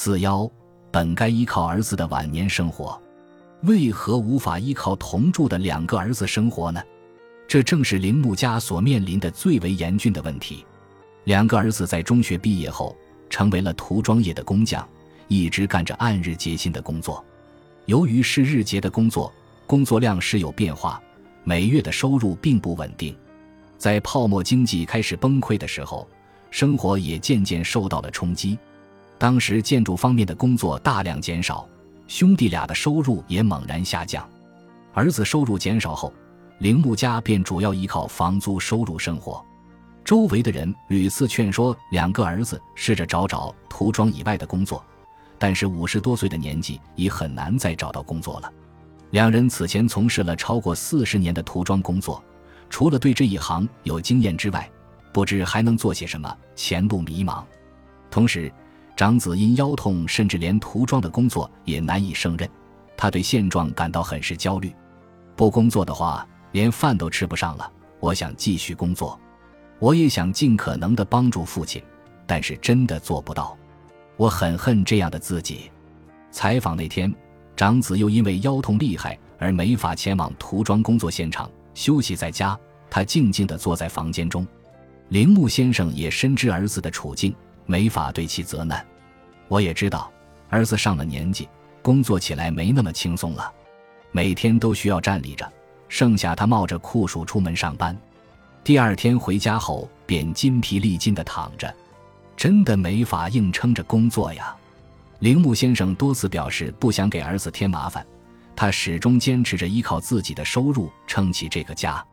四幺本该依靠儿子的晚年生活，为何无法依靠同住的两个儿子生活呢？这正是铃木家所面临的最为严峻的问题。两个儿子在中学毕业后，成为了涂装业的工匠，一直干着按日结薪的工作。由于是日结的工作，工作量时有变化，每月的收入并不稳定。在泡沫经济开始崩溃的时候，生活也渐渐受到了冲击。当时建筑方面的工作大量减少，兄弟俩的收入也猛然下降。儿子收入减少后，铃木家便主要依靠房租收入生活。周围的人屡次劝说两个儿子试着找找涂装以外的工作。但是五十多岁的年纪已很难再找到工作了。两人此前从事了超过四十年的涂装工作，除了对这一行有经验之外，不知还能做些什么，前路迷茫。同时，长子因腰痛，甚至连涂装的工作也难以胜任，他对现状感到很是焦虑。不工作的话，连饭都吃不上了。我想继续工作，我也想尽可能的帮助父亲，但是真的做不到。我很恨这样的自己。采访那天，长子又因为腰痛厉害而没法前往涂装工作现场，休息在家。他静静地坐在房间中。铃木先生也深知儿子的处境，没法对其责难。我也知道，儿子上了年纪，工作起来没那么轻松了，每天都需要站立着。剩下他冒着酷暑出门上班，第二天回家后便筋疲力尽地躺着。真的没法硬撑着工作呀！铃木先生多次表示不想给儿子添麻烦，他始终坚持着依靠自己的收入撑起这个家。